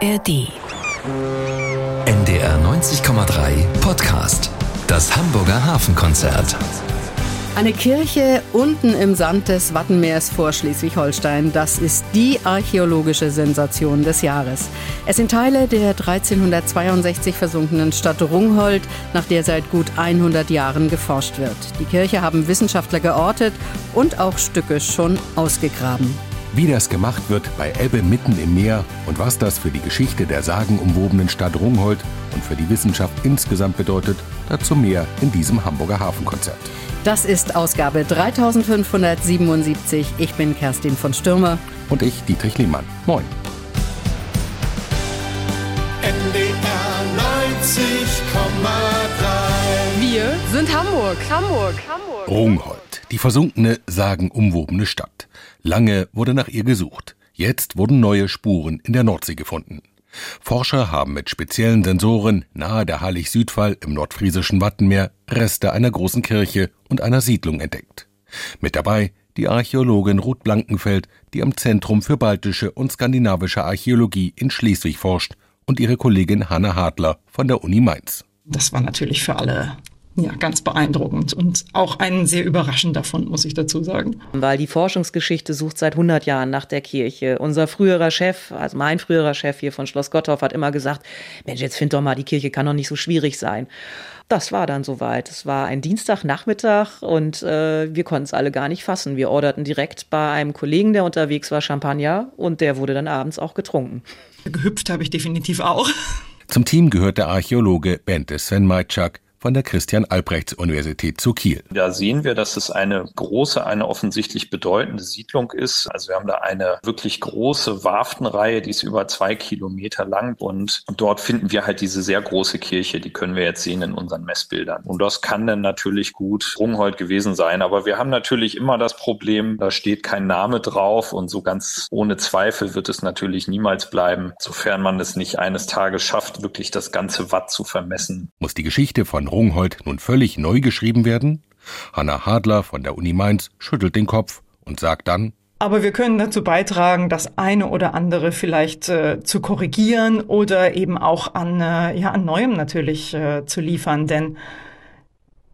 ARD. NDR 90,3 Podcast. Das Hamburger Hafenkonzert. Eine Kirche unten im Sand des Wattenmeers vor Schleswig-Holstein, das ist die archäologische Sensation des Jahres. Es sind Teile der 1362 versunkenen Stadt Rungholt, nach der seit gut 100 Jahren geforscht wird. Die Kirche haben Wissenschaftler geortet und auch Stücke schon ausgegraben. Wie das gemacht wird bei Ebbe mitten im Meer und was das für die Geschichte der sagenumwobenen Stadt Rungholt und für die Wissenschaft insgesamt bedeutet, dazu mehr in diesem Hamburger Hafenkonzert. Das ist Ausgabe 3577. Ich bin Kerstin von Stürmer. Und ich, Dietrich Lehmann. Moin. NDR 90,3 Wir sind Hamburg. Hamburg. Hamburg. Rungholt, die versunkene, sagenumwobene Stadt. Lange wurde nach ihr gesucht. Jetzt wurden neue Spuren in der Nordsee gefunden. Forscher haben mit speziellen Sensoren nahe der Hallig-Südwall im nordfriesischen Wattenmeer Reste einer großen Kirche und einer Siedlung entdeckt. Mit dabei die Archäologin Ruth Blankenfeld, die am Zentrum für baltische und skandinavische Archäologie in Schleswig forscht, und ihre Kollegin Hanna Hartler von der Uni Mainz. Das war natürlich für alle ja, ganz beeindruckend und auch ein sehr überraschender Fund, muss ich dazu sagen. Weil die Forschungsgeschichte sucht seit 100 Jahren nach der Kirche. Unser früherer Chef, also mein früherer Chef hier von Schloss Gottorf, hat immer gesagt, Mensch, jetzt find doch mal, die Kirche kann doch nicht so schwierig sein. Das war dann soweit. Es war ein Dienstagnachmittag und äh, wir konnten es alle gar nicht fassen. Wir orderten direkt bei einem Kollegen, der unterwegs war, Champagner und der wurde dann abends auch getrunken. Gehüpft habe ich definitiv auch. Zum Team gehört der Archäologe Bente Sven Majczak, von der Christian-Albrechts-Universität zu Kiel. Da sehen wir, dass es eine große, eine offensichtlich bedeutende Siedlung ist. Also wir haben da eine wirklich große Warftenreihe, die ist über zwei Kilometer lang und dort finden wir halt diese sehr große Kirche, die können wir jetzt sehen in unseren Messbildern. Und das kann dann natürlich gut Rungholt gewesen sein, aber wir haben natürlich immer das Problem, da steht kein Name drauf und so ganz ohne Zweifel wird es natürlich niemals bleiben, sofern man es nicht eines Tages schafft, wirklich das ganze Watt zu vermessen. Muss die Geschichte von Rungholt nun völlig neu geschrieben werden? Hanna Hadler von der Uni Mainz schüttelt den Kopf und sagt dann, aber wir können dazu beitragen, das eine oder andere vielleicht äh, zu korrigieren oder eben auch an, äh, ja, an Neuem natürlich äh, zu liefern. Denn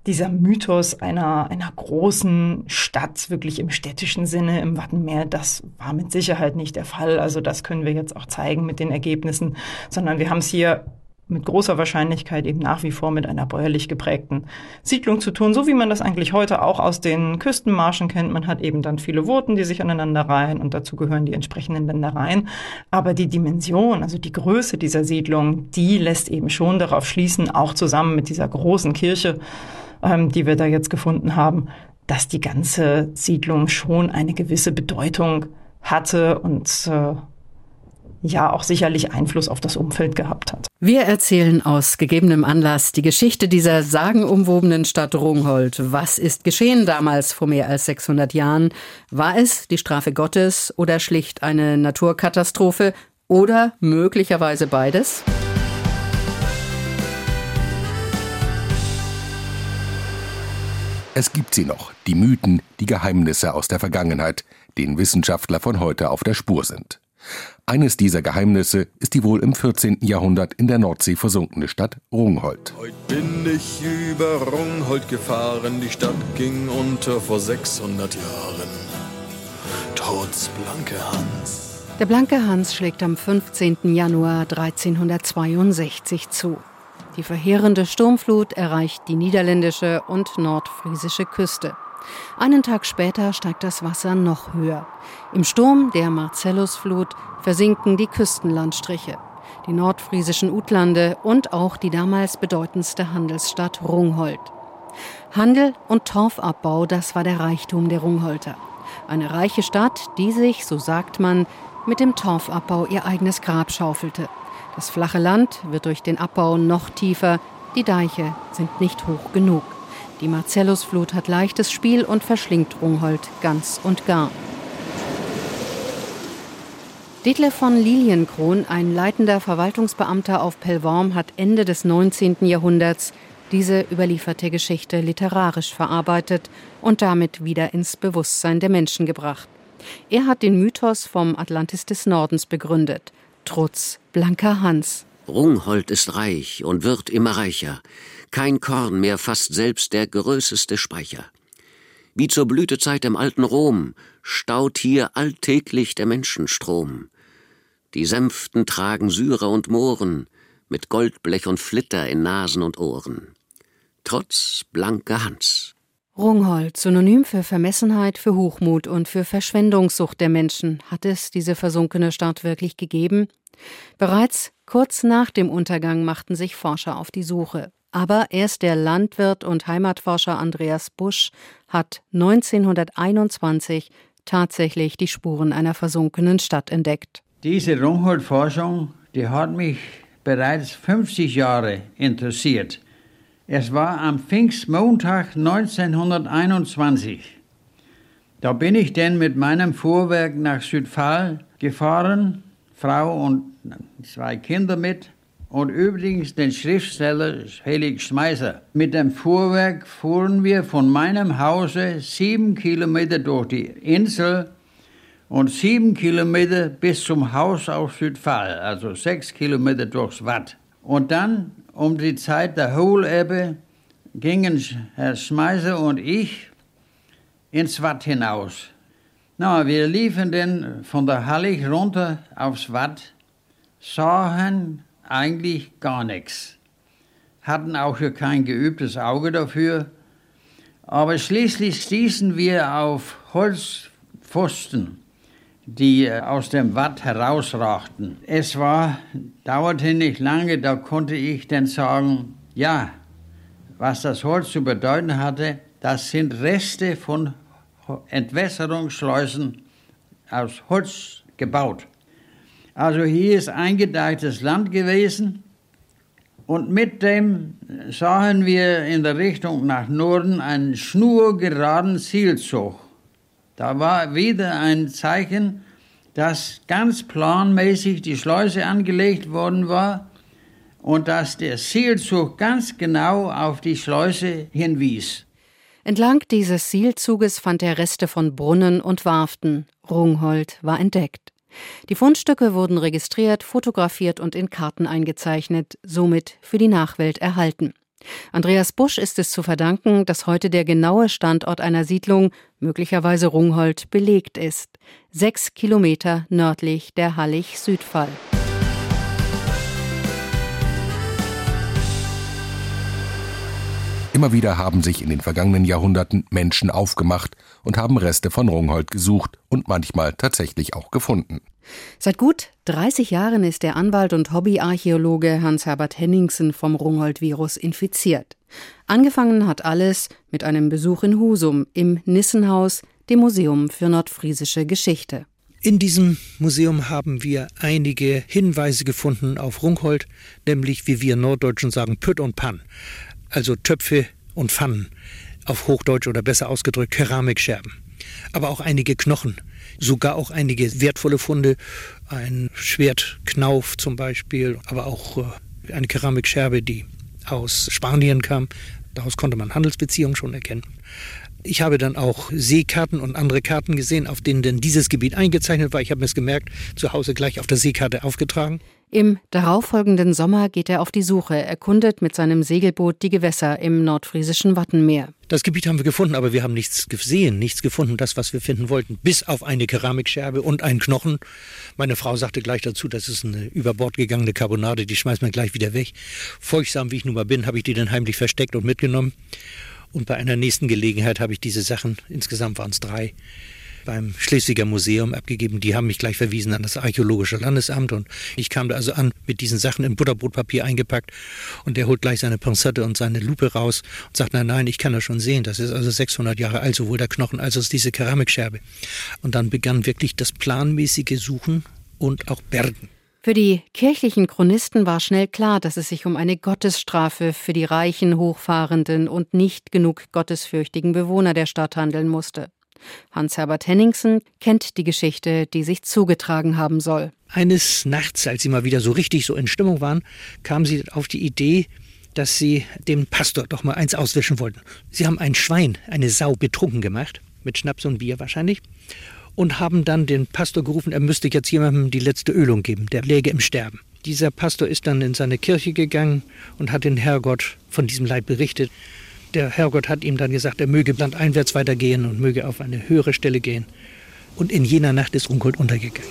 dieser Mythos einer, einer großen Stadt, wirklich im städtischen Sinne, im Wattenmeer, das war mit Sicherheit nicht der Fall. Also das können wir jetzt auch zeigen mit den Ergebnissen, sondern wir haben es hier mit großer Wahrscheinlichkeit eben nach wie vor mit einer bäuerlich geprägten Siedlung zu tun, so wie man das eigentlich heute auch aus den Küstenmarschen kennt. Man hat eben dann viele Wurten, die sich aneinander reihen und dazu gehören die entsprechenden Ländereien. Aber die Dimension, also die Größe dieser Siedlung, die lässt eben schon darauf schließen, auch zusammen mit dieser großen Kirche, ähm, die wir da jetzt gefunden haben, dass die ganze Siedlung schon eine gewisse Bedeutung hatte und äh, ja auch sicherlich Einfluss auf das Umfeld gehabt hat. Wir erzählen aus gegebenem Anlass die Geschichte dieser sagenumwobenen Stadt Rungholt. Was ist geschehen damals vor mehr als 600 Jahren? War es die Strafe Gottes oder schlicht eine Naturkatastrophe oder möglicherweise beides? Es gibt sie noch, die Mythen, die Geheimnisse aus der Vergangenheit, denen Wissenschaftler von heute auf der Spur sind. Eines dieser Geheimnisse ist die wohl im 14. Jahrhundert in der Nordsee versunkene Stadt Rungholt. Heute bin ich über Rungholt gefahren, die Stadt ging unter vor 600 Jahren. Trotz Blanke Hans. Der Blanke Hans schlägt am 15. Januar 1362 zu. Die verheerende Sturmflut erreicht die niederländische und nordfriesische Küste. Einen Tag später steigt das Wasser noch höher. Im Sturm der Marcellusflut versinken die Küstenlandstriche, die nordfriesischen Utlande und auch die damals bedeutendste Handelsstadt Rungholt. Handel und Torfabbau, das war der Reichtum der Rungholter. Eine reiche Stadt, die sich, so sagt man, mit dem Torfabbau ihr eigenes Grab schaufelte. Das flache Land wird durch den Abbau noch tiefer, die Deiche sind nicht hoch genug. Die Marcellusflut hat leichtes Spiel und verschlingt Rungholt ganz und gar. Detlef von Lilienkron, ein leitender Verwaltungsbeamter auf Pellworm, hat Ende des 19. Jahrhunderts diese überlieferte Geschichte literarisch verarbeitet und damit wieder ins Bewusstsein der Menschen gebracht. Er hat den Mythos vom Atlantis des Nordens begründet. Trutz, blanker Hans. Rungholt ist reich und wird immer reicher. Kein Korn mehr fasst selbst der größeste Speicher. Wie zur Blütezeit im alten Rom staut hier alltäglich der Menschenstrom. Die Sänften tragen Syrer und Mohren mit Goldblech und Flitter in Nasen und Ohren. Trotz blanker Hans. Rungholt, Synonym für Vermessenheit, für Hochmut und für Verschwendungssucht der Menschen. Hat es diese versunkene Stadt wirklich gegeben? Bereits kurz nach dem Untergang machten sich Forscher auf die Suche. Aber erst der Landwirt und Heimatforscher Andreas Busch hat 1921 tatsächlich die Spuren einer versunkenen Stadt entdeckt. Diese Rungholt-Forschung, die hat mich bereits 50 Jahre interessiert. Es war am Pfingstmontag 1921. Da bin ich denn mit meinem Fuhrwerk nach Südfall gefahren, Frau und zwei Kinder mit und übrigens den Schriftsteller Felix Schmeißer. Mit dem Fuhrwerk fuhren wir von meinem Hause sieben Kilometer durch die Insel und sieben Kilometer bis zum Haus auf Südfall, also sechs Kilometer durchs Watt. Und dann um die Zeit der Hohlebbe gingen Herr Schmeißer und ich ins Watt hinaus. Na, wir liefen dann von der Hallig runter aufs Watt, sahen eigentlich gar nichts, hatten auch schon kein geübtes Auge dafür, aber schließlich stießen wir auf Holzpfosten die äh, aus dem Watt herausragten. Es war, dauerte nicht lange, da konnte ich dann sagen, ja, was das Holz zu bedeuten hatte, das sind Reste von Entwässerungsschleusen aus Holz gebaut. Also hier ist eingedeichtes Land gewesen und mit dem sahen wir in der Richtung nach Norden einen schnurgeraden Zielzug. Da war wieder ein Zeichen, dass ganz planmäßig die Schleuse angelegt worden war und dass der Seelzug ganz genau auf die Schleuse hinwies. Entlang dieses Seelzuges fand er Reste von Brunnen und Warften. Rungholt war entdeckt. Die Fundstücke wurden registriert, fotografiert und in Karten eingezeichnet, somit für die Nachwelt erhalten. Andreas Busch ist es zu verdanken, dass heute der genaue Standort einer Siedlung, möglicherweise Rungholt, belegt ist. Sechs Kilometer nördlich der Hallig-Südfall. Immer wieder haben sich in den vergangenen Jahrhunderten Menschen aufgemacht und haben Reste von Rungholt gesucht und manchmal tatsächlich auch gefunden. Seit gut 30 Jahren ist der Anwalt und Hobbyarchäologe Hans-Herbert Henningsen vom Rungholt-Virus infiziert. Angefangen hat alles mit einem Besuch in Husum im Nissenhaus, dem Museum für nordfriesische Geschichte. In diesem Museum haben wir einige Hinweise gefunden auf Rungholt, nämlich wie wir Norddeutschen sagen Pütt und Pann also Töpfe und Pfannen, auf Hochdeutsch oder besser ausgedrückt Keramikscherben. Aber auch einige Knochen, sogar auch einige wertvolle Funde, ein Schwertknauf zum Beispiel, aber auch äh, eine Keramikscherbe, die aus Spanien kam. Daraus konnte man Handelsbeziehungen schon erkennen. Ich habe dann auch Seekarten und andere Karten gesehen, auf denen denn dieses Gebiet eingezeichnet war. Ich habe mir es gemerkt, zu Hause gleich auf der Seekarte aufgetragen. Im darauffolgenden Sommer geht er auf die Suche, erkundet mit seinem Segelboot die Gewässer im nordfriesischen Wattenmeer. Das Gebiet haben wir gefunden, aber wir haben nichts gesehen, nichts gefunden, das, was wir finden wollten, bis auf eine Keramikscherbe und einen Knochen. Meine Frau sagte gleich dazu, das ist eine über Bord gegangene Carbonade, die schmeißt man gleich wieder weg. Feuchtsam wie ich nun mal bin, habe ich die dann heimlich versteckt und mitgenommen. Und bei einer nächsten Gelegenheit habe ich diese Sachen, insgesamt waren es drei, beim Schleswiger Museum abgegeben. Die haben mich gleich verwiesen an das Archäologische Landesamt und ich kam da also an mit diesen Sachen in Butterbrotpapier eingepackt und der holt gleich seine Pinzette und seine Lupe raus und sagt, nein, nein, ich kann das schon sehen. Das ist also 600 Jahre alt, sowohl der Knochen als auch diese Keramikscherbe. Und dann begann wirklich das planmäßige Suchen und auch Bergen. Für die kirchlichen Chronisten war schnell klar, dass es sich um eine Gottesstrafe für die reichen, hochfahrenden und nicht genug gottesfürchtigen Bewohner der Stadt handeln musste. Hans-Herbert Henningsen kennt die Geschichte, die sich zugetragen haben soll. Eines Nachts, als sie mal wieder so richtig so in Stimmung waren, kamen sie auf die Idee, dass sie dem Pastor doch mal eins auswischen wollten. Sie haben ein Schwein, eine Sau betrunken gemacht, mit Schnaps und Bier wahrscheinlich. und haben dann den Pastor gerufen, er müsste jetzt jemandem die letzte Ölung geben, der läge im Sterben. Dieser Pastor ist dann in seine Kirche gegangen und hat den Herrgott von diesem Leid berichtet. Der Herrgott hat ihm dann gesagt, er möge landeinwärts weitergehen und möge auf eine höhere Stelle gehen. Und in jener Nacht ist Rungholt untergegangen.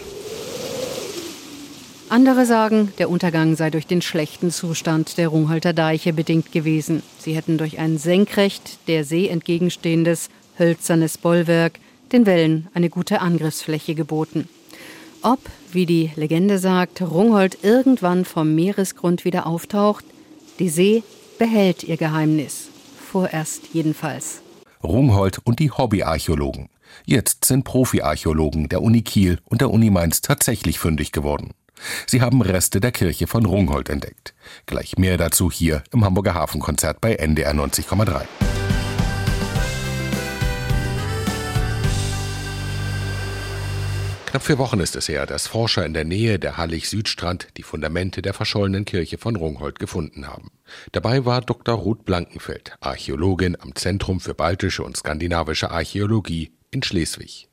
Andere sagen, der Untergang sei durch den schlechten Zustand der Rungholter Deiche bedingt gewesen. Sie hätten durch ein senkrecht der See entgegenstehendes hölzernes Bollwerk den Wellen eine gute Angriffsfläche geboten. Ob, wie die Legende sagt, Rungholt irgendwann vom Meeresgrund wieder auftaucht, die See behält ihr Geheimnis. Vorerst jedenfalls. Rungholt und die Hobbyarchäologen. Jetzt sind Profiarchäologen der Uni Kiel und der Uni Mainz tatsächlich fündig geworden. Sie haben Reste der Kirche von Rungholt entdeckt. Gleich mehr dazu hier im Hamburger Hafenkonzert bei NDR 90,3. Knapp vier Wochen ist es her, dass Forscher in der Nähe der Hallig-Südstrand die Fundamente der verschollenen Kirche von Rungholt gefunden haben. Dabei war Dr. Ruth Blankenfeld, Archäologin am Zentrum für baltische und skandinavische Archäologie in Schleswig.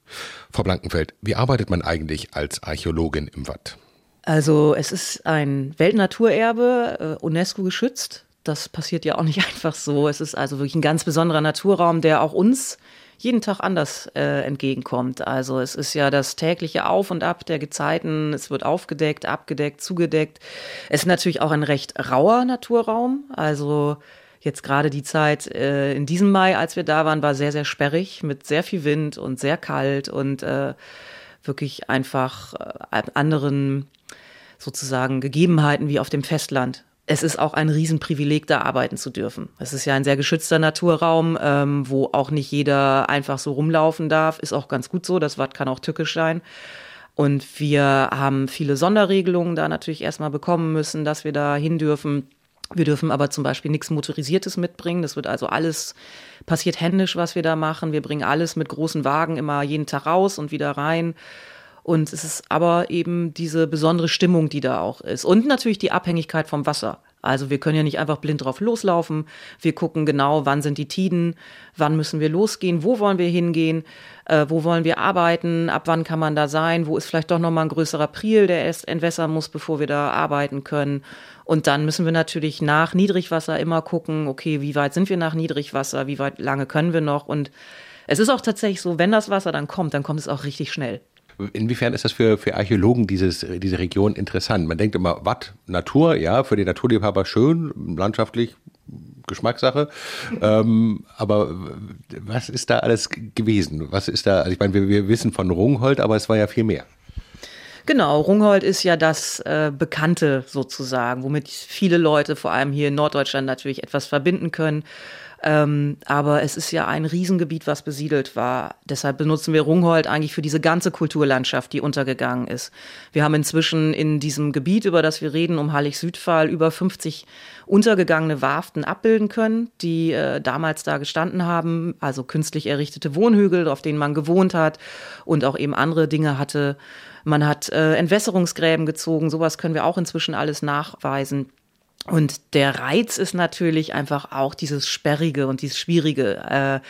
Frau Blankenfeld, wie arbeitet man eigentlich als Archäologin im Watt? Also es ist ein Weltnaturerbe, äh, UNESCO geschützt. Das passiert ja auch nicht einfach so. Es ist also wirklich ein ganz besonderer Naturraum, der auch uns jeden Tag anders äh, entgegenkommt. Also es ist ja das tägliche Auf und Ab der Gezeiten. Es wird aufgedeckt, abgedeckt, zugedeckt. Es ist natürlich auch ein recht rauer Naturraum. Also jetzt gerade die Zeit äh, in diesem Mai, als wir da waren, war sehr, sehr sperrig mit sehr viel Wind und sehr kalt und äh, wirklich einfach äh, anderen sozusagen Gegebenheiten wie auf dem Festland es ist auch ein Riesenprivileg, da arbeiten zu dürfen. Es ist ja ein sehr geschützter Naturraum, ähm, wo auch nicht jeder einfach so rumlaufen darf. Ist auch ganz gut so. Das Watt kann auch tückisch sein. Und wir haben viele Sonderregelungen da natürlich erstmal bekommen müssen, dass wir da hin dürfen. Wir dürfen aber zum Beispiel nichts Motorisiertes mitbringen. Das wird also alles passiert händisch, was wir da machen. Wir bringen alles mit großen Wagen immer jeden Tag raus und wieder rein. Und es ist aber eben diese besondere Stimmung, die da auch ist. Und natürlich die Abhängigkeit vom Wasser. Also wir können ja nicht einfach blind drauf loslaufen. Wir gucken genau, wann sind die Tiden, wann müssen wir losgehen, wo wollen wir hingehen, äh, wo wollen wir arbeiten, ab wann kann man da sein, wo ist vielleicht doch nochmal ein größerer Priel, der erst entwässern muss, bevor wir da arbeiten können. Und dann müssen wir natürlich nach Niedrigwasser immer gucken, okay, wie weit sind wir nach Niedrigwasser, wie weit lange können wir noch. Und es ist auch tatsächlich so, wenn das Wasser dann kommt, dann kommt es auch richtig schnell. Inwiefern ist das für, für Archäologen dieses, diese Region interessant? Man denkt immer, Watt, Natur, ja, für die Naturliebhaber schön, landschaftlich Geschmackssache. Ähm, aber was ist da alles gewesen? Was ist da, also ich meine, wir, wir wissen von Rungholt, aber es war ja viel mehr. Genau, Rungholt ist ja das äh, Bekannte sozusagen, womit viele Leute, vor allem hier in Norddeutschland, natürlich etwas verbinden können. Ähm, aber es ist ja ein Riesengebiet, was besiedelt war. Deshalb benutzen wir Rungholt eigentlich für diese ganze Kulturlandschaft, die untergegangen ist. Wir haben inzwischen in diesem Gebiet, über das wir reden, um Hallig-Südpfahl, über 50 untergegangene Warften abbilden können, die äh, damals da gestanden haben, also künstlich errichtete Wohnhügel, auf denen man gewohnt hat und auch eben andere Dinge hatte. Man hat äh, Entwässerungsgräben gezogen, sowas können wir auch inzwischen alles nachweisen. Und der Reiz ist natürlich einfach auch dieses Sperrige und dieses Schwierige. Äh,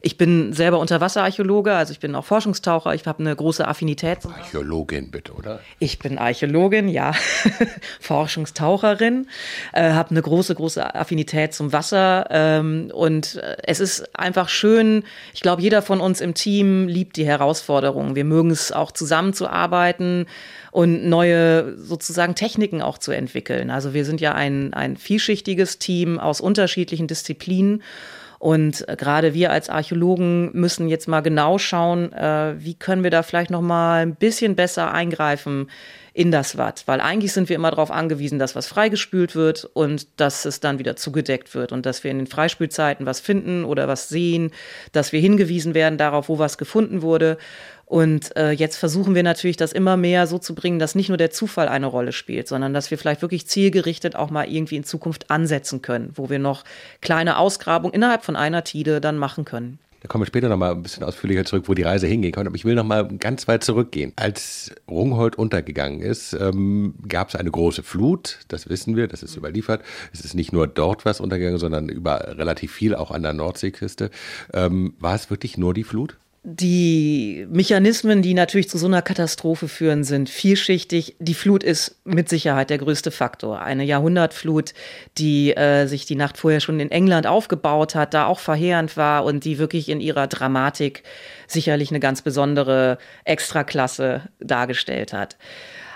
ich bin selber Unterwasserarchäologe, also ich bin auch Forschungstaucher. Ich habe eine große Affinität. Archäologin bitte, oder? Ich bin Archäologin, ja. Forschungstaucherin. Äh, habe eine große, große Affinität zum Wasser. Ähm, und es ist einfach schön. Ich glaube, jeder von uns im Team liebt die Herausforderungen. Wir mögen es auch zusammenzuarbeiten und neue sozusagen Techniken auch zu entwickeln. Also wir sind ja ein, ein vielschichtiges Team aus unterschiedlichen Disziplinen. Und äh, gerade wir als Archäologen müssen jetzt mal genau schauen, äh, wie können wir da vielleicht noch mal ein bisschen besser eingreifen in das Watt, weil eigentlich sind wir immer darauf angewiesen, dass was freigespült wird und dass es dann wieder zugedeckt wird und dass wir in den Freispülzeiten was finden oder was sehen, dass wir hingewiesen werden darauf, wo was gefunden wurde. Und äh, jetzt versuchen wir natürlich, das immer mehr so zu bringen, dass nicht nur der Zufall eine Rolle spielt, sondern dass wir vielleicht wirklich zielgerichtet auch mal irgendwie in Zukunft ansetzen können, wo wir noch kleine Ausgrabungen innerhalb von einer Tide dann machen können. Da kommen wir später nochmal ein bisschen ausführlicher zurück, wo die Reise hingehen kann. Aber ich will nochmal ganz weit zurückgehen. Als Rungholt untergegangen ist, ähm, gab es eine große Flut. Das wissen wir, das ist überliefert. Es ist nicht nur dort was untergegangen, sondern über relativ viel auch an der Nordseeküste. Ähm, war es wirklich nur die Flut? Die Mechanismen, die natürlich zu so einer Katastrophe führen, sind vielschichtig. Die Flut ist mit Sicherheit der größte Faktor. Eine Jahrhundertflut, die äh, sich die Nacht vorher schon in England aufgebaut hat, da auch verheerend war und die wirklich in ihrer Dramatik sicherlich eine ganz besondere Extraklasse dargestellt hat.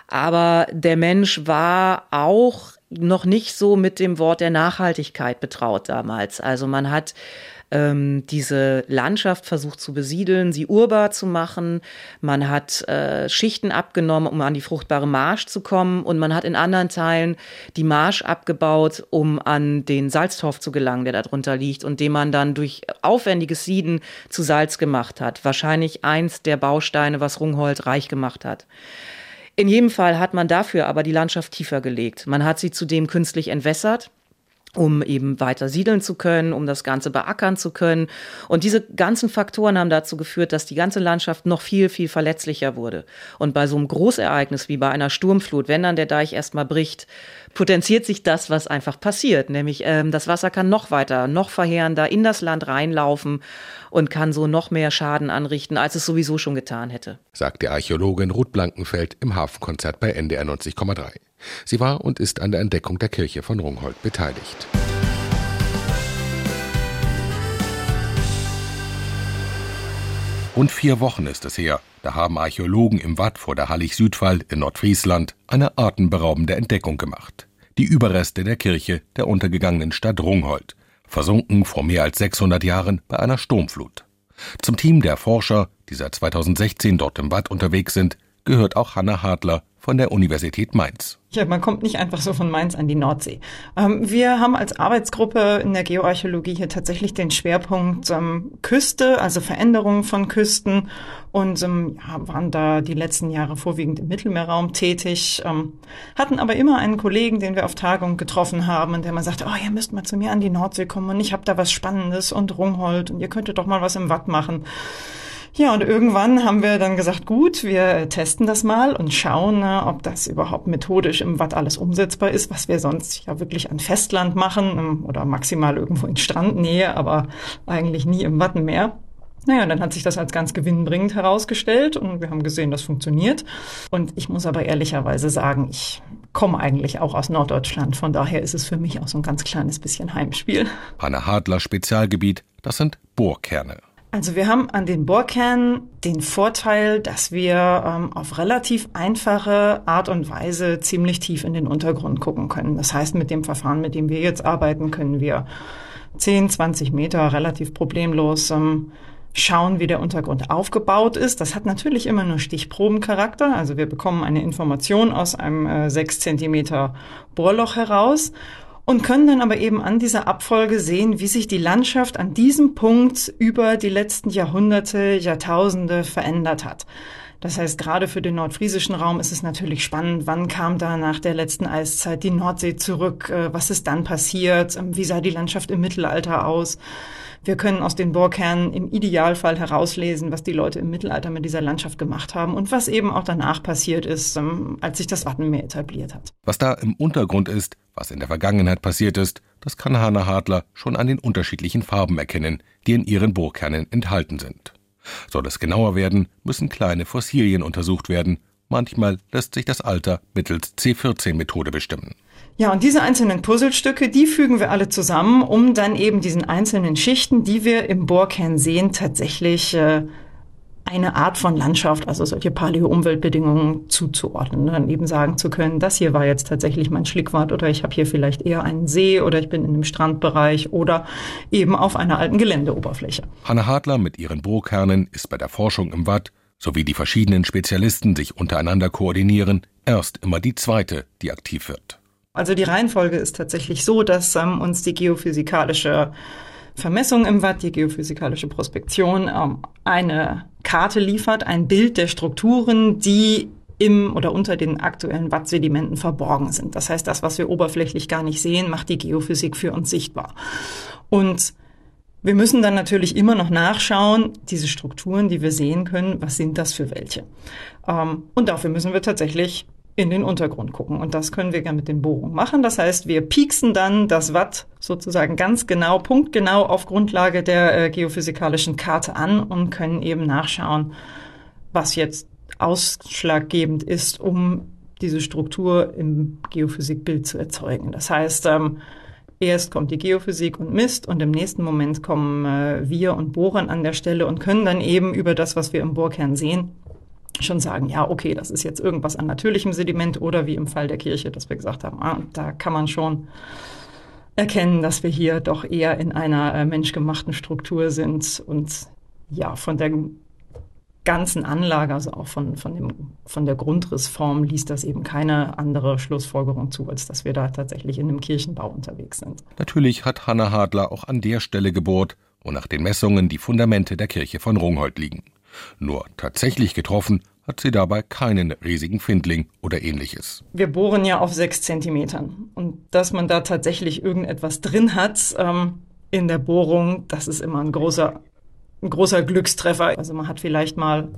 Aber der Mensch war auch noch nicht so mit dem Wort der Nachhaltigkeit betraut damals. Also man hat ähm, diese Landschaft versucht zu besiedeln, sie urbar zu machen. Man hat äh, Schichten abgenommen, um an die fruchtbare Marsch zu kommen. Und man hat in anderen Teilen die Marsch abgebaut, um an den Salztorf zu gelangen, der darunter liegt und den man dann durch aufwendiges Sieden zu Salz gemacht hat. Wahrscheinlich eins der Bausteine, was Rungholt reich gemacht hat. In jedem Fall hat man dafür aber die Landschaft tiefer gelegt. Man hat sie zudem künstlich entwässert um eben weiter siedeln zu können, um das Ganze beackern zu können. Und diese ganzen Faktoren haben dazu geführt, dass die ganze Landschaft noch viel, viel verletzlicher wurde. Und bei so einem Großereignis wie bei einer Sturmflut, wenn dann der Deich erstmal bricht, potenziert sich das, was einfach passiert. Nämlich ähm, das Wasser kann noch weiter, noch verheerender in das Land reinlaufen und kann so noch mehr Schaden anrichten, als es sowieso schon getan hätte. Sagt die Archäologin Ruth Blankenfeld im Hafenkonzert bei NDR 90,3. Sie war und ist an der Entdeckung der Kirche von Rungholt beteiligt. Rund vier Wochen ist es her, da haben Archäologen im Watt vor der Hallig-Südwald in Nordfriesland eine atemberaubende Entdeckung gemacht. Die Überreste der Kirche der untergegangenen Stadt Rungholt, versunken vor mehr als 600 Jahren bei einer Sturmflut. Zum Team der Forscher, die seit 2016 dort im Watt unterwegs sind, gehört auch Hanna Hartler von der Universität Mainz. Ja, man kommt nicht einfach so von Mainz an die Nordsee. Ähm, wir haben als Arbeitsgruppe in der Geoarchäologie hier tatsächlich den Schwerpunkt Küste, also Veränderungen von Küsten und ähm, waren da die letzten Jahre vorwiegend im Mittelmeerraum tätig, ähm, hatten aber immer einen Kollegen, den wir auf Tagung getroffen haben und der mal sagte, oh, ihr müsst mal zu mir an die Nordsee kommen und ich habe da was Spannendes und Rungholt und ihr könntet doch mal was im Watt machen. Ja, und irgendwann haben wir dann gesagt, gut, wir testen das mal und schauen, ne, ob das überhaupt methodisch im Watt alles umsetzbar ist, was wir sonst ja wirklich an Festland machen ähm, oder maximal irgendwo in Strandnähe, aber eigentlich nie im Wattenmeer. Naja, dann hat sich das als ganz gewinnbringend herausgestellt und wir haben gesehen, das funktioniert. Und ich muss aber ehrlicherweise sagen, ich komme eigentlich auch aus Norddeutschland. Von daher ist es für mich auch so ein ganz kleines bisschen Heimspiel. Hanne Hadler Spezialgebiet, das sind Bohrkerne. Also wir haben an den Bohrkernen den Vorteil, dass wir ähm, auf relativ einfache Art und Weise ziemlich tief in den Untergrund gucken können. Das heißt, mit dem Verfahren, mit dem wir jetzt arbeiten, können wir 10, 20 Meter relativ problemlos ähm, schauen, wie der Untergrund aufgebaut ist. Das hat natürlich immer nur Stichprobencharakter. Also wir bekommen eine Information aus einem äh, 6 Zentimeter Bohrloch heraus und können dann aber eben an dieser Abfolge sehen, wie sich die Landschaft an diesem Punkt über die letzten Jahrhunderte, Jahrtausende verändert hat. Das heißt, gerade für den nordfriesischen Raum ist es natürlich spannend, wann kam da nach der letzten Eiszeit die Nordsee zurück, äh, was ist dann passiert, ähm, wie sah die Landschaft im Mittelalter aus. Wir können aus den Bohrkernen im Idealfall herauslesen, was die Leute im Mittelalter mit dieser Landschaft gemacht haben und was eben auch danach passiert ist, ähm, als sich das Wattenmeer etabliert hat. Was da im Untergrund ist, was in der Vergangenheit passiert ist, das kann Hanna Hartler schon an den unterschiedlichen Farben erkennen, die in ihren Bohrkernen enthalten sind. Soll es genauer werden, müssen kleine Fossilien untersucht werden. Manchmal lässt sich das Alter mittels C14-Methode bestimmen. Ja, und diese einzelnen Puzzlestücke, die fügen wir alle zusammen, um dann eben diesen einzelnen Schichten, die wir im Bohrkern sehen, tatsächlich äh, eine Art von Landschaft, also solche Paleo-Umweltbedingungen zuzuordnen. Dann eben sagen zu können, das hier war jetzt tatsächlich mein Schlickwart oder ich habe hier vielleicht eher einen See oder ich bin in einem Strandbereich oder eben auf einer alten Geländeoberfläche. Hanne Hartler mit ihren Bohrkernen ist bei der Forschung im Watt, sowie die verschiedenen Spezialisten sich untereinander koordinieren, erst immer die zweite, die aktiv wird. Also die Reihenfolge ist tatsächlich so, dass ähm, uns die geophysikalische Vermessung im Watt, die geophysikalische Prospektion, ähm, eine Karte liefert, ein Bild der Strukturen, die im oder unter den aktuellen Wattsedimenten verborgen sind. Das heißt, das, was wir oberflächlich gar nicht sehen, macht die Geophysik für uns sichtbar. Und wir müssen dann natürlich immer noch nachschauen, diese Strukturen, die wir sehen können, was sind das für welche? Ähm, und dafür müssen wir tatsächlich in den Untergrund gucken. Und das können wir gerne mit den Bohrungen machen. Das heißt, wir pieksen dann das Watt sozusagen ganz genau, punktgenau auf Grundlage der äh, geophysikalischen Karte an und können eben nachschauen, was jetzt ausschlaggebend ist, um diese Struktur im Geophysikbild zu erzeugen. Das heißt, ähm, erst kommt die Geophysik und misst und im nächsten Moment kommen äh, wir und bohren an der Stelle und können dann eben über das, was wir im Bohrkern sehen, schon sagen, ja, okay, das ist jetzt irgendwas an natürlichem Sediment oder wie im Fall der Kirche, dass wir gesagt haben, ah, da kann man schon erkennen, dass wir hier doch eher in einer äh, menschgemachten Struktur sind und ja, von der ganzen Anlage, also auch von, von, dem, von der Grundrissform, liest das eben keine andere Schlussfolgerung zu, als dass wir da tatsächlich in einem Kirchenbau unterwegs sind. Natürlich hat Hanna Hadler auch an der Stelle gebohrt, wo nach den Messungen die Fundamente der Kirche von Rungholt liegen. Nur tatsächlich getroffen hat sie dabei keinen riesigen Findling oder ähnliches. Wir bohren ja auf sechs Zentimetern. Und dass man da tatsächlich irgendetwas drin hat ähm, in der Bohrung, das ist immer ein großer ein großer Glückstreffer. Also man hat vielleicht mal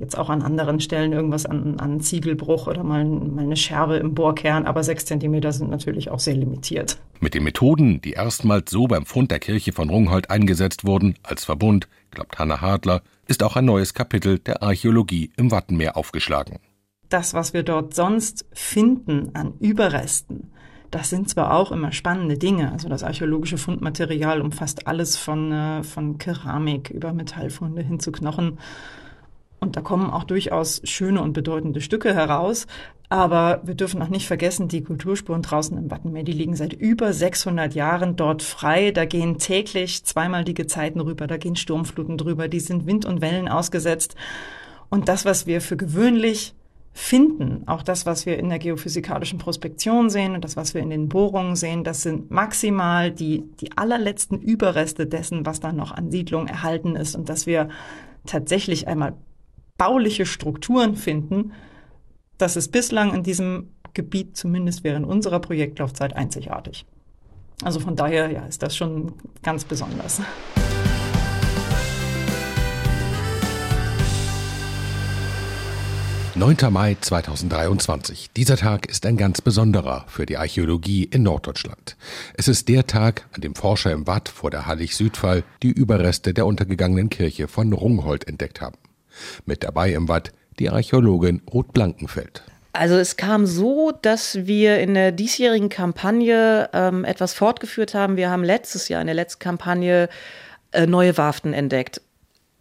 jetzt auch an anderen Stellen irgendwas an, an Ziegelbruch oder mal, mal eine Scherbe im Bohrkern, aber sechs Zentimeter sind natürlich auch sehr limitiert. Mit den Methoden, die erstmals so beim Fund der Kirche von Rungholt eingesetzt wurden, als Verbund, glaubt Hanna Hartler, ist auch ein neues Kapitel der Archäologie im Wattenmeer aufgeschlagen. Das, was wir dort sonst finden an Überresten, das sind zwar auch immer spannende Dinge, also das archäologische Fundmaterial umfasst alles von, äh, von Keramik über Metallfunde hin zu Knochen. Und da kommen auch durchaus schöne und bedeutende Stücke heraus. Aber wir dürfen auch nicht vergessen, die Kulturspuren draußen im Wattenmeer, die liegen seit über 600 Jahren dort frei. Da gehen täglich zweimal die Gezeiten rüber, da gehen Sturmfluten drüber, die sind Wind und Wellen ausgesetzt. Und das, was wir für gewöhnlich finden, auch das, was wir in der geophysikalischen Prospektion sehen und das, was wir in den Bohrungen sehen, das sind maximal die, die allerletzten Überreste dessen, was da noch an Siedlung erhalten ist und dass wir tatsächlich einmal bauliche Strukturen finden, das ist bislang in diesem Gebiet, zumindest während unserer Projektlaufzeit, einzigartig. Also von daher ja, ist das schon ganz besonders. 9. Mai 2023. Dieser Tag ist ein ganz besonderer für die Archäologie in Norddeutschland. Es ist der Tag, an dem Forscher im Watt vor der Hallig-Südfall die Überreste der untergegangenen Kirche von Rungholt entdeckt haben. Mit dabei im Watt die Archäologin Ruth Blankenfeld. Also es kam so, dass wir in der diesjährigen Kampagne ähm, etwas fortgeführt haben. Wir haben letztes Jahr in der letzten Kampagne äh, neue Warften entdeckt.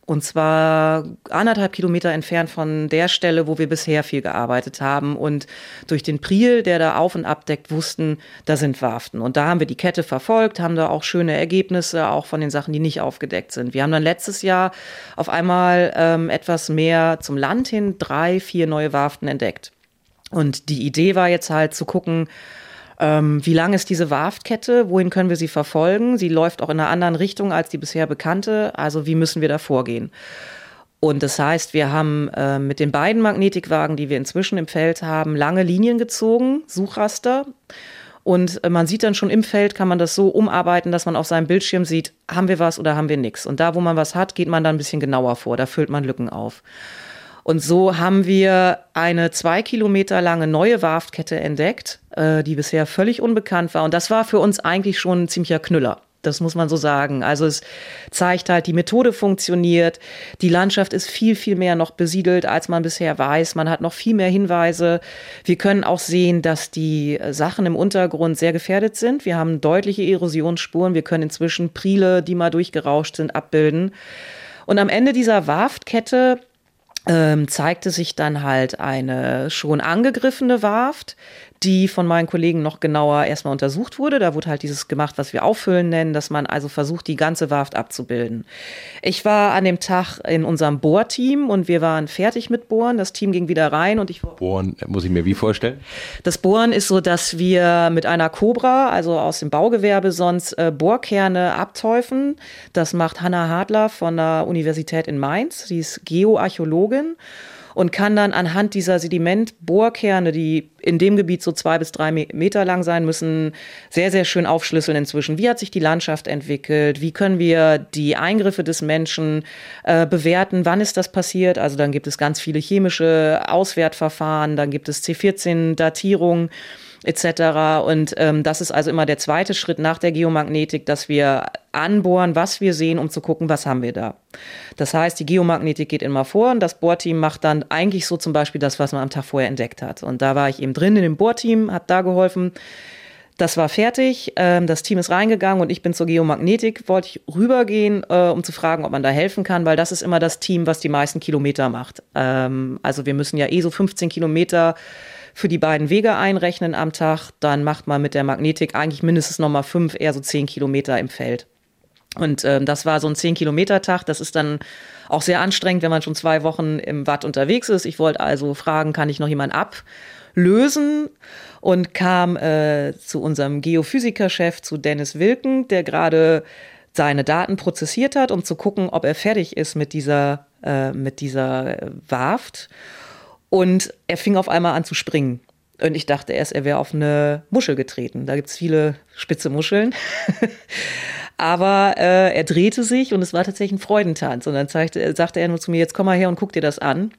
Und zwar anderthalb Kilometer entfernt von der Stelle, wo wir bisher viel gearbeitet haben. Und durch den Priel, der da auf und abdeckt, wussten, da sind Warften. Und da haben wir die Kette verfolgt, haben da auch schöne Ergebnisse, auch von den Sachen, die nicht aufgedeckt sind. Wir haben dann letztes Jahr auf einmal ähm, etwas mehr zum Land hin drei, vier neue Warften entdeckt. Und die Idee war jetzt halt zu gucken, ähm, wie lang ist diese Warftkette? Wohin können wir sie verfolgen? Sie läuft auch in einer anderen Richtung als die bisher bekannte. Also wie müssen wir da vorgehen? Und das heißt, wir haben äh, mit den beiden Magnetikwagen, die wir inzwischen im Feld haben, lange Linien gezogen, Suchraster. Und äh, man sieht dann schon im Feld, kann man das so umarbeiten, dass man auf seinem Bildschirm sieht, haben wir was oder haben wir nichts. Und da, wo man was hat, geht man dann ein bisschen genauer vor. Da füllt man Lücken auf. Und so haben wir eine zwei Kilometer lange neue Warftkette entdeckt, äh, die bisher völlig unbekannt war. Und das war für uns eigentlich schon ein ziemlicher Knüller. Das muss man so sagen. Also es zeigt halt, die Methode funktioniert. Die Landschaft ist viel, viel mehr noch besiedelt, als man bisher weiß. Man hat noch viel mehr Hinweise. Wir können auch sehen, dass die Sachen im Untergrund sehr gefährdet sind. Wir haben deutliche Erosionsspuren. Wir können inzwischen Priele, die mal durchgerauscht sind, abbilden. Und am Ende dieser Warftkette ähm, zeigte sich dann halt eine schon angegriffene Warft, die von meinen Kollegen noch genauer erstmal untersucht wurde. Da wurde halt dieses gemacht, was wir Auffüllen nennen, dass man also versucht, die ganze Warft abzubilden. Ich war an dem Tag in unserem Bohrteam und wir waren fertig mit Bohren. Das Team ging wieder rein und ich. Bohren muss ich mir wie vorstellen? Das Bohren ist so, dass wir mit einer Cobra, also aus dem Baugewerbe, sonst äh, Bohrkerne abteufen. Das macht Hanna Hadler von der Universität in Mainz. Sie ist Geoarchäologin. Und kann dann anhand dieser Sedimentbohrkerne, die in dem Gebiet so zwei bis drei Meter lang sein müssen, sehr, sehr schön aufschlüsseln inzwischen. Wie hat sich die Landschaft entwickelt? Wie können wir die Eingriffe des Menschen äh, bewerten? Wann ist das passiert? Also dann gibt es ganz viele chemische Auswertverfahren, dann gibt es C14-Datierungen etc. Und ähm, das ist also immer der zweite Schritt nach der Geomagnetik, dass wir anbohren, was wir sehen, um zu gucken, was haben wir da. Das heißt, die Geomagnetik geht immer vor und das Bohrteam macht dann eigentlich so zum Beispiel das, was man am Tag vorher entdeckt hat. Und da war ich eben drin in dem Bohrteam, habe da geholfen. Das war fertig, ähm, das Team ist reingegangen und ich bin zur Geomagnetik, wollte ich rübergehen, äh, um zu fragen, ob man da helfen kann, weil das ist immer das Team, was die meisten Kilometer macht. Ähm, also wir müssen ja eh so 15 Kilometer für die beiden Wege einrechnen am Tag, dann macht man mit der Magnetik eigentlich mindestens nochmal fünf, eher so zehn Kilometer im Feld. Und ähm, das war so ein zehn Kilometer Tag. Das ist dann auch sehr anstrengend, wenn man schon zwei Wochen im Watt unterwegs ist. Ich wollte also fragen, kann ich noch jemand ablösen? Und kam äh, zu unserem Geophysikerchef, zu Dennis Wilken, der gerade seine Daten prozessiert hat, um zu gucken, ob er fertig ist mit dieser, äh, mit dieser äh, Warft. Und er fing auf einmal an zu springen. Und ich dachte erst, er wäre auf eine Muschel getreten. Da gibt es viele spitze Muscheln. Aber äh, er drehte sich und es war tatsächlich ein Freudentanz. Und dann zeigte, sagte er nur zu mir, jetzt komm mal her und guck dir das an.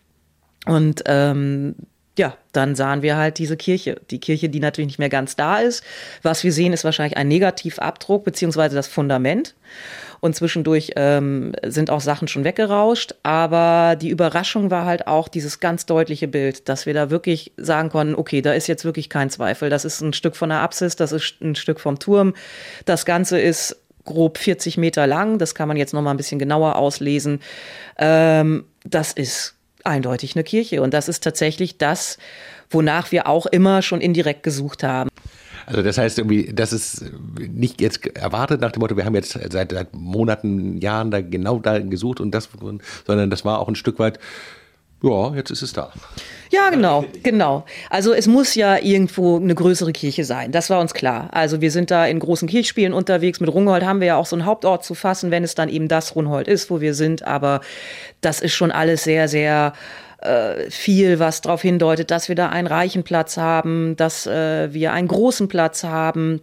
Und ähm, ja, dann sahen wir halt diese Kirche. Die Kirche, die natürlich nicht mehr ganz da ist. Was wir sehen, ist wahrscheinlich ein Negativabdruck beziehungsweise das Fundament und zwischendurch ähm, sind auch Sachen schon weggerauscht. Aber die Überraschung war halt auch dieses ganz deutliche Bild, dass wir da wirklich sagen konnten, okay, da ist jetzt wirklich kein Zweifel. Das ist ein Stück von der Apsis, das ist ein Stück vom Turm. Das Ganze ist grob 40 Meter lang. Das kann man jetzt noch mal ein bisschen genauer auslesen. Ähm, das ist eindeutig eine Kirche und das ist tatsächlich das, wonach wir auch immer schon indirekt gesucht haben. Also das heißt irgendwie, das ist nicht jetzt erwartet nach dem Motto, wir haben jetzt seit, seit Monaten, Jahren da genau da gesucht und das, sondern das war auch ein Stück weit, ja, jetzt ist es da. Ja, genau, genau. Also es muss ja irgendwo eine größere Kirche sein. Das war uns klar. Also wir sind da in großen Kirchspielen unterwegs. Mit Rungholt haben wir ja auch so einen Hauptort zu fassen, wenn es dann eben das Rungholt ist, wo wir sind. Aber das ist schon alles sehr, sehr äh, viel, was darauf hindeutet, dass wir da einen reichen Platz haben, dass äh, wir einen großen Platz haben.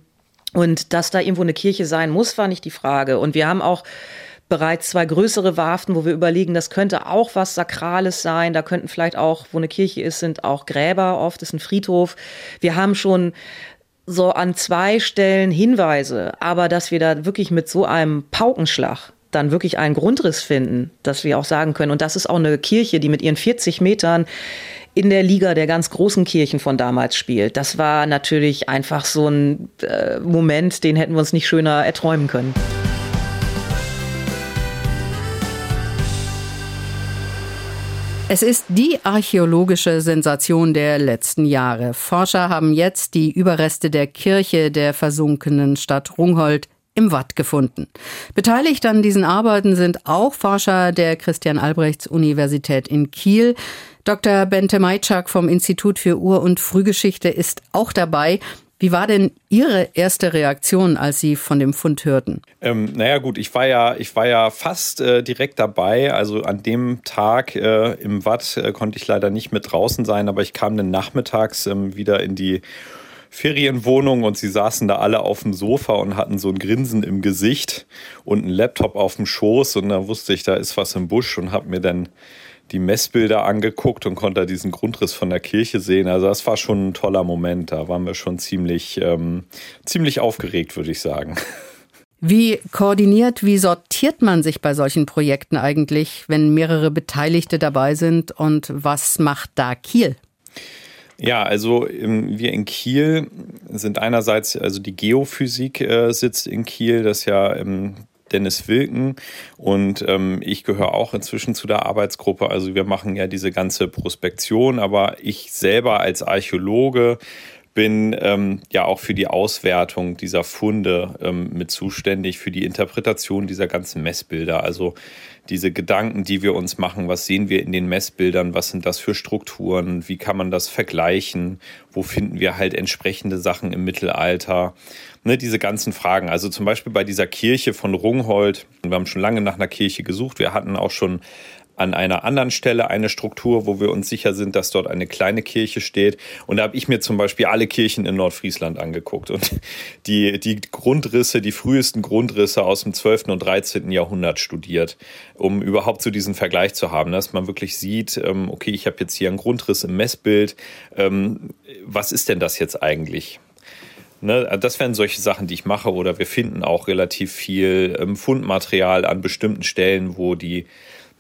Und dass da irgendwo eine Kirche sein muss, war nicht die Frage. Und wir haben auch bereits zwei größere Warften, wo wir überlegen, das könnte auch was Sakrales sein. Da könnten vielleicht auch, wo eine Kirche ist, sind auch Gräber oft, ist ein Friedhof. Wir haben schon so an zwei Stellen Hinweise, aber dass wir da wirklich mit so einem Paukenschlag dann wirklich einen Grundriss finden, dass wir auch sagen können, und das ist auch eine Kirche, die mit ihren 40 Metern in der Liga der ganz großen Kirchen von damals spielt. Das war natürlich einfach so ein äh, Moment, den hätten wir uns nicht schöner erträumen können. Es ist die archäologische Sensation der letzten Jahre. Forscher haben jetzt die Überreste der Kirche der versunkenen Stadt Rungholt im Watt gefunden. Beteiligt an diesen Arbeiten sind auch Forscher der Christian Albrechts Universität in Kiel. Dr. Bente Majczak vom Institut für Ur- und Frühgeschichte ist auch dabei. Wie war denn Ihre erste Reaktion, als Sie von dem Fund hörten? Ähm, naja gut, ich war ja, ich war ja fast äh, direkt dabei. Also an dem Tag äh, im Watt äh, konnte ich leider nicht mit draußen sein, aber ich kam dann nachmittags ähm, wieder in die Ferienwohnung und sie saßen da alle auf dem Sofa und hatten so ein Grinsen im Gesicht und einen Laptop auf dem Schoß und da wusste ich, da ist was im Busch und habe mir dann die Messbilder angeguckt und konnte diesen Grundriss von der Kirche sehen. Also das war schon ein toller Moment. Da waren wir schon ziemlich, ähm, ziemlich aufgeregt, würde ich sagen. Wie koordiniert, wie sortiert man sich bei solchen Projekten eigentlich, wenn mehrere Beteiligte dabei sind? Und was macht da Kiel? Ja, also ähm, wir in Kiel sind einerseits, also die Geophysik äh, sitzt in Kiel, das ja ähm, Dennis Wilken und ähm, ich gehöre auch inzwischen zu der Arbeitsgruppe. Also wir machen ja diese ganze Prospektion, aber ich selber als Archäologe bin ähm, ja auch für die Auswertung dieser Funde ähm, mit zuständig, für die Interpretation dieser ganzen Messbilder. Also diese Gedanken, die wir uns machen, was sehen wir in den Messbildern, was sind das für Strukturen, wie kann man das vergleichen, wo finden wir halt entsprechende Sachen im Mittelalter. Ne, diese ganzen Fragen. Also zum Beispiel bei dieser Kirche von Rungholt, wir haben schon lange nach einer Kirche gesucht, wir hatten auch schon an einer anderen Stelle eine Struktur, wo wir uns sicher sind, dass dort eine kleine Kirche steht. Und da habe ich mir zum Beispiel alle Kirchen in Nordfriesland angeguckt und die, die Grundrisse, die frühesten Grundrisse aus dem 12. und 13. Jahrhundert studiert, um überhaupt so diesen Vergleich zu haben, dass man wirklich sieht, ähm, okay, ich habe jetzt hier einen Grundriss im Messbild. Ähm, was ist denn das jetzt eigentlich? Ne, das wären solche Sachen, die ich mache. Oder wir finden auch relativ viel ähm, Fundmaterial an bestimmten Stellen, wo die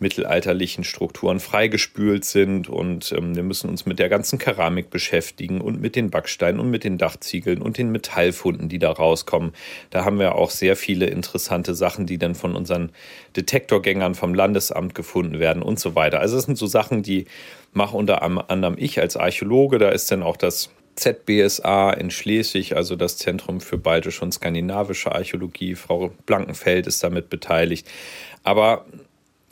mittelalterlichen Strukturen freigespült sind und ähm, wir müssen uns mit der ganzen Keramik beschäftigen und mit den Backsteinen und mit den Dachziegeln und den Metallfunden, die da rauskommen. Da haben wir auch sehr viele interessante Sachen, die dann von unseren Detektorgängern vom Landesamt gefunden werden und so weiter. Also das sind so Sachen, die mache unter anderem ich als Archäologe. Da ist dann auch das ZBSA in Schleswig, also das Zentrum für baltische und skandinavische Archäologie. Frau Blankenfeld ist damit beteiligt. Aber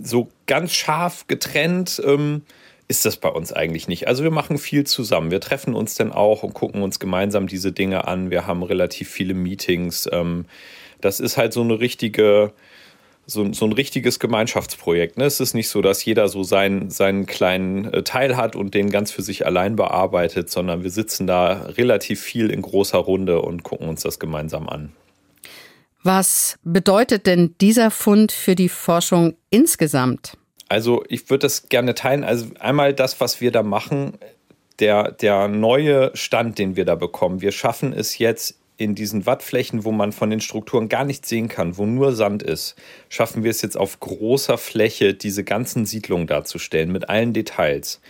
so ganz scharf getrennt ähm, ist das bei uns eigentlich nicht. Also wir machen viel zusammen. Wir treffen uns dann auch und gucken uns gemeinsam diese Dinge an. Wir haben relativ viele Meetings. Ähm, das ist halt so eine richtige, so, so ein richtiges Gemeinschaftsprojekt. Ne? Es ist nicht so, dass jeder so seinen, seinen kleinen äh, Teil hat und den ganz für sich allein bearbeitet, sondern wir sitzen da relativ viel in großer Runde und gucken uns das gemeinsam an. Was bedeutet denn dieser Fund für die Forschung insgesamt? Also ich würde das gerne teilen. Also einmal das, was wir da machen, der, der neue Stand, den wir da bekommen. Wir schaffen es jetzt in diesen Wattflächen, wo man von den Strukturen gar nichts sehen kann, wo nur Sand ist, schaffen wir es jetzt auf großer Fläche, diese ganzen Siedlungen darzustellen mit allen Details.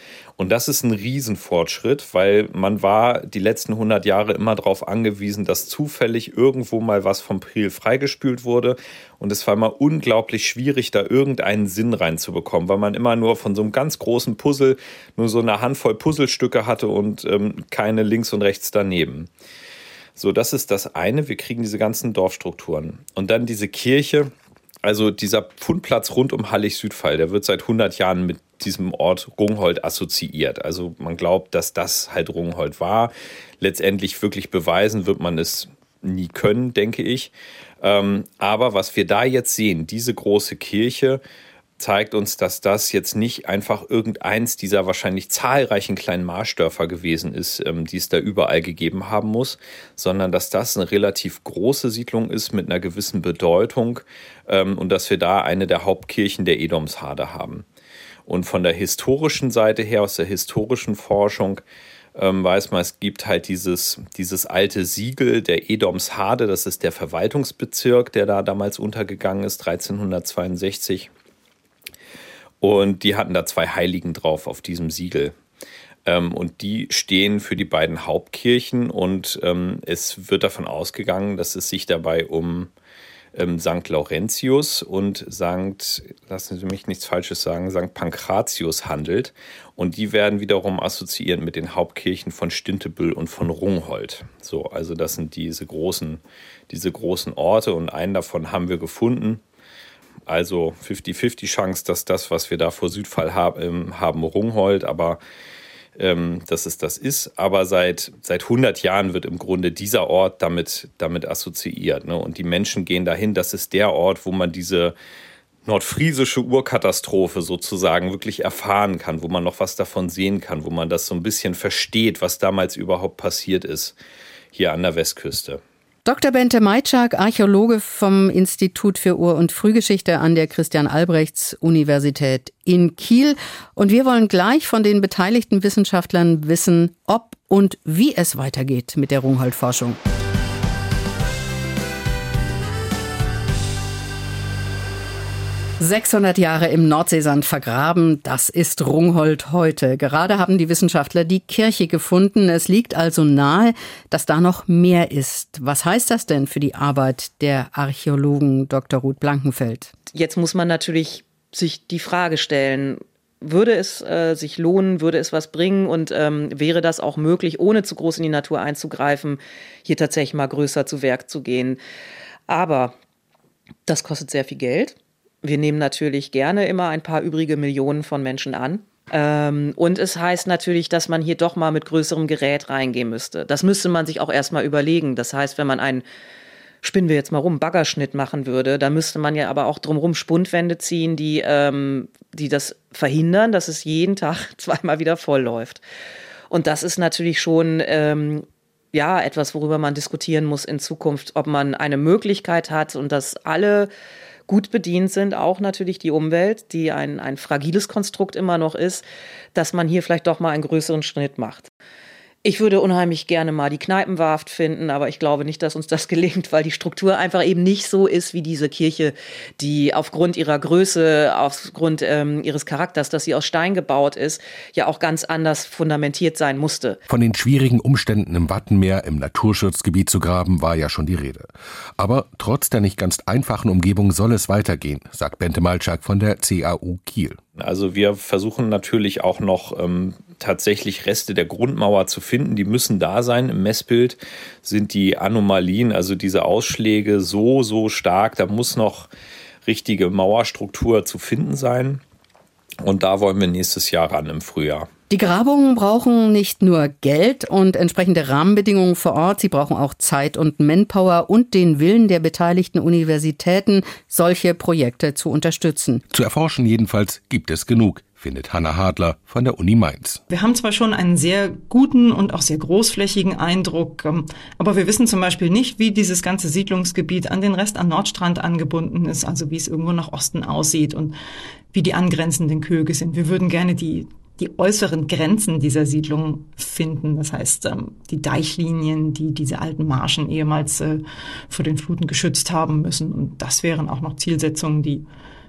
Und das ist ein Riesenfortschritt, weil man war die letzten 100 Jahre immer darauf angewiesen, dass zufällig irgendwo mal was vom Priel freigespült wurde. Und es war immer unglaublich schwierig, da irgendeinen Sinn reinzubekommen, weil man immer nur von so einem ganz großen Puzzle nur so eine Handvoll Puzzlestücke hatte und ähm, keine links und rechts daneben. So, das ist das eine. Wir kriegen diese ganzen Dorfstrukturen. Und dann diese Kirche, also dieser Fundplatz rund um Hallig-Südfall, der wird seit 100 Jahren mit diesem Ort Rungholt assoziiert. Also man glaubt, dass das halt Rungholt war. Letztendlich wirklich beweisen wird man es nie können, denke ich. Ähm, aber was wir da jetzt sehen, diese große Kirche, zeigt uns, dass das jetzt nicht einfach irgendeins dieser wahrscheinlich zahlreichen kleinen Marschdörfer gewesen ist, ähm, die es da überall gegeben haben muss, sondern dass das eine relativ große Siedlung ist mit einer gewissen Bedeutung ähm, und dass wir da eine der Hauptkirchen der Edomshade haben. Und von der historischen Seite her, aus der historischen Forschung, ähm, weiß man, es gibt halt dieses, dieses alte Siegel der Edomshade, das ist der Verwaltungsbezirk, der da damals untergegangen ist, 1362. Und die hatten da zwei Heiligen drauf auf diesem Siegel. Ähm, und die stehen für die beiden Hauptkirchen und ähm, es wird davon ausgegangen, dass es sich dabei um ähm, St. Laurentius und St. lassen Sie mich nichts Falsches sagen, St. Pankratius handelt. Und die werden wiederum assoziiert mit den Hauptkirchen von Stintebüll und von Rungholt. So, also das sind diese großen, diese großen Orte und einen davon haben wir gefunden. Also 50-50 Chance, dass das, was wir da vor Südfall haben, haben Rungholt, aber ähm, dass es das ist. Aber seit, seit 100 Jahren wird im Grunde dieser Ort damit, damit assoziiert. Ne? Und die Menschen gehen dahin. Das ist der Ort, wo man diese nordfriesische Urkatastrophe sozusagen wirklich erfahren kann, wo man noch was davon sehen kann, wo man das so ein bisschen versteht, was damals überhaupt passiert ist hier an der Westküste. Dr. Bente Meitschak, Archäologe vom Institut für Ur- und Frühgeschichte an der Christian-Albrechts-Universität in Kiel. Und wir wollen gleich von den beteiligten Wissenschaftlern wissen, ob und wie es weitergeht mit der Rungholt-Forschung. 600 Jahre im Nordseesand vergraben, das ist Rungholt heute. Gerade haben die Wissenschaftler die Kirche gefunden. Es liegt also nahe, dass da noch mehr ist. Was heißt das denn für die Arbeit der Archäologen Dr. Ruth Blankenfeld? Jetzt muss man natürlich sich die Frage stellen, würde es äh, sich lohnen, würde es was bringen und ähm, wäre das auch möglich, ohne zu groß in die Natur einzugreifen, hier tatsächlich mal größer zu Werk zu gehen. Aber das kostet sehr viel Geld. Wir nehmen natürlich gerne immer ein paar übrige Millionen von Menschen an. Ähm, und es heißt natürlich, dass man hier doch mal mit größerem Gerät reingehen müsste. Das müsste man sich auch erstmal überlegen. Das heißt, wenn man einen spinnen wir jetzt mal rum, Baggerschnitt machen würde, da müsste man ja aber auch drumherum Spundwände ziehen, die, ähm, die das verhindern, dass es jeden Tag zweimal wieder voll läuft. Und das ist natürlich schon ähm, ja etwas, worüber man diskutieren muss in Zukunft, ob man eine Möglichkeit hat und dass alle gut bedient sind, auch natürlich die Umwelt, die ein, ein fragiles Konstrukt immer noch ist, dass man hier vielleicht doch mal einen größeren Schnitt macht. Ich würde unheimlich gerne mal die Kneipenwarft finden, aber ich glaube nicht, dass uns das gelingt, weil die Struktur einfach eben nicht so ist wie diese Kirche, die aufgrund ihrer Größe, aufgrund ähm, ihres Charakters, dass sie aus Stein gebaut ist, ja auch ganz anders fundamentiert sein musste. Von den schwierigen Umständen im Wattenmeer im Naturschutzgebiet zu graben, war ja schon die Rede. Aber trotz der nicht ganz einfachen Umgebung soll es weitergehen, sagt Bente Malczak von der CAU Kiel. Also wir versuchen natürlich auch noch ähm, tatsächlich Reste der Grundmauer zu finden. Die müssen da sein. Im Messbild sind die Anomalien, also diese Ausschläge so, so stark. Da muss noch richtige Mauerstruktur zu finden sein. Und da wollen wir nächstes Jahr ran im Frühjahr. Die Grabungen brauchen nicht nur Geld und entsprechende Rahmenbedingungen vor Ort, sie brauchen auch Zeit und Manpower und den Willen der beteiligten Universitäten, solche Projekte zu unterstützen. Zu erforschen jedenfalls gibt es genug findet Hanna Hadler von der Uni Mainz. Wir haben zwar schon einen sehr guten und auch sehr großflächigen Eindruck, ähm, aber wir wissen zum Beispiel nicht, wie dieses ganze Siedlungsgebiet an den Rest am Nordstrand angebunden ist, also wie es irgendwo nach Osten aussieht und wie die angrenzenden Köge sind. Wir würden gerne die die äußeren Grenzen dieser Siedlung finden. Das heißt, ähm, die Deichlinien, die diese alten Marschen ehemals äh, vor den Fluten geschützt haben müssen. Und das wären auch noch Zielsetzungen, die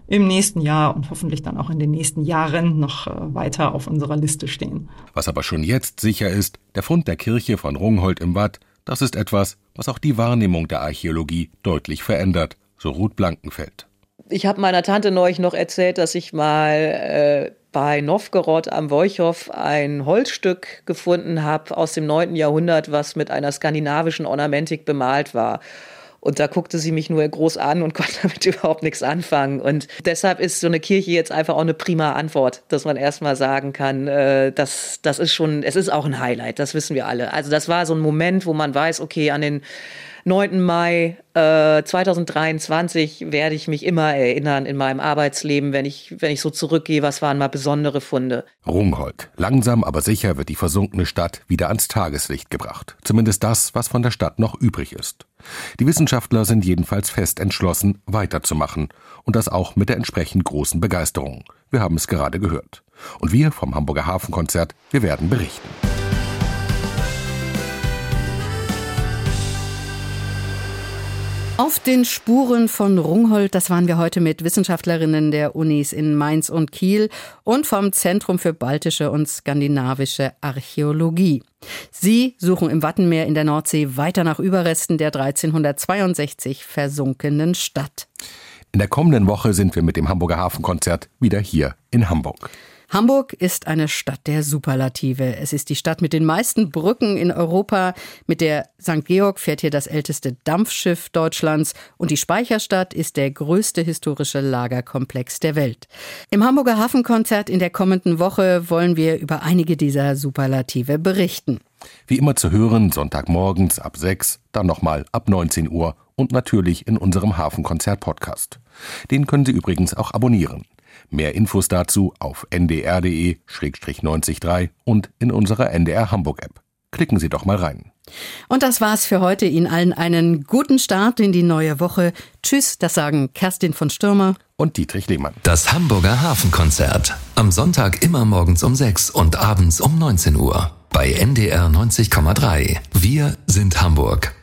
im nächsten Jahr und hoffentlich dann auch in den nächsten Jahren noch äh, weiter auf unserer Liste stehen. Was aber schon jetzt sicher ist, der Fund der Kirche von Rungholt im Watt, das ist etwas, was auch die Wahrnehmung der Archäologie deutlich verändert, so Ruth Blankenfeld. Ich habe meiner Tante neulich noch erzählt, dass ich mal äh, bei Novgorod am Wolchow ein Holzstück gefunden habe aus dem 9. Jahrhundert, was mit einer skandinavischen Ornamentik bemalt war. Und da guckte sie mich nur groß an und konnte damit überhaupt nichts anfangen. Und deshalb ist so eine Kirche jetzt einfach auch eine prima Antwort, dass man erstmal sagen kann, äh, das, das ist schon, es ist auch ein Highlight, das wissen wir alle. Also das war so ein Moment, wo man weiß, okay, an den 9. Mai äh, 2023 werde ich mich immer erinnern in meinem Arbeitsleben, wenn ich, wenn ich so zurückgehe, was waren mal besondere Funde. Rungholt. Langsam aber sicher wird die versunkene Stadt wieder ans Tageslicht gebracht. Zumindest das, was von der Stadt noch übrig ist. Die Wissenschaftler sind jedenfalls fest entschlossen, weiterzumachen. Und das auch mit der entsprechend großen Begeisterung. Wir haben es gerade gehört. Und wir vom Hamburger Hafenkonzert, wir werden berichten. Auf den Spuren von Rungholt, das waren wir heute mit Wissenschaftlerinnen der Unis in Mainz und Kiel und vom Zentrum für baltische und skandinavische Archäologie. Sie suchen im Wattenmeer in der Nordsee weiter nach Überresten der 1362 versunkenen Stadt. In der kommenden Woche sind wir mit dem Hamburger Hafenkonzert wieder hier in Hamburg. Hamburg ist eine Stadt der Superlative. Es ist die Stadt mit den meisten Brücken in Europa. Mit der St. Georg fährt hier das älteste Dampfschiff Deutschlands und die Speicherstadt ist der größte historische Lagerkomplex der Welt. Im Hamburger Hafenkonzert in der kommenden Woche wollen wir über einige dieser Superlative berichten. Wie immer zu hören, Sonntagmorgens ab 6, dann nochmal ab 19 Uhr und natürlich in unserem Hafenkonzert-Podcast. Den können Sie übrigens auch abonnieren. Mehr Infos dazu auf ndr.de-903 und in unserer NDR Hamburg App. Klicken Sie doch mal rein. Und das war's für heute. Ihnen allen einen guten Start in die neue Woche. Tschüss, das sagen Kerstin von Stürmer und Dietrich Lehmann. Das Hamburger Hafenkonzert. Am Sonntag immer morgens um 6 und abends um 19 Uhr. Bei NDR 90,3. Wir sind Hamburg.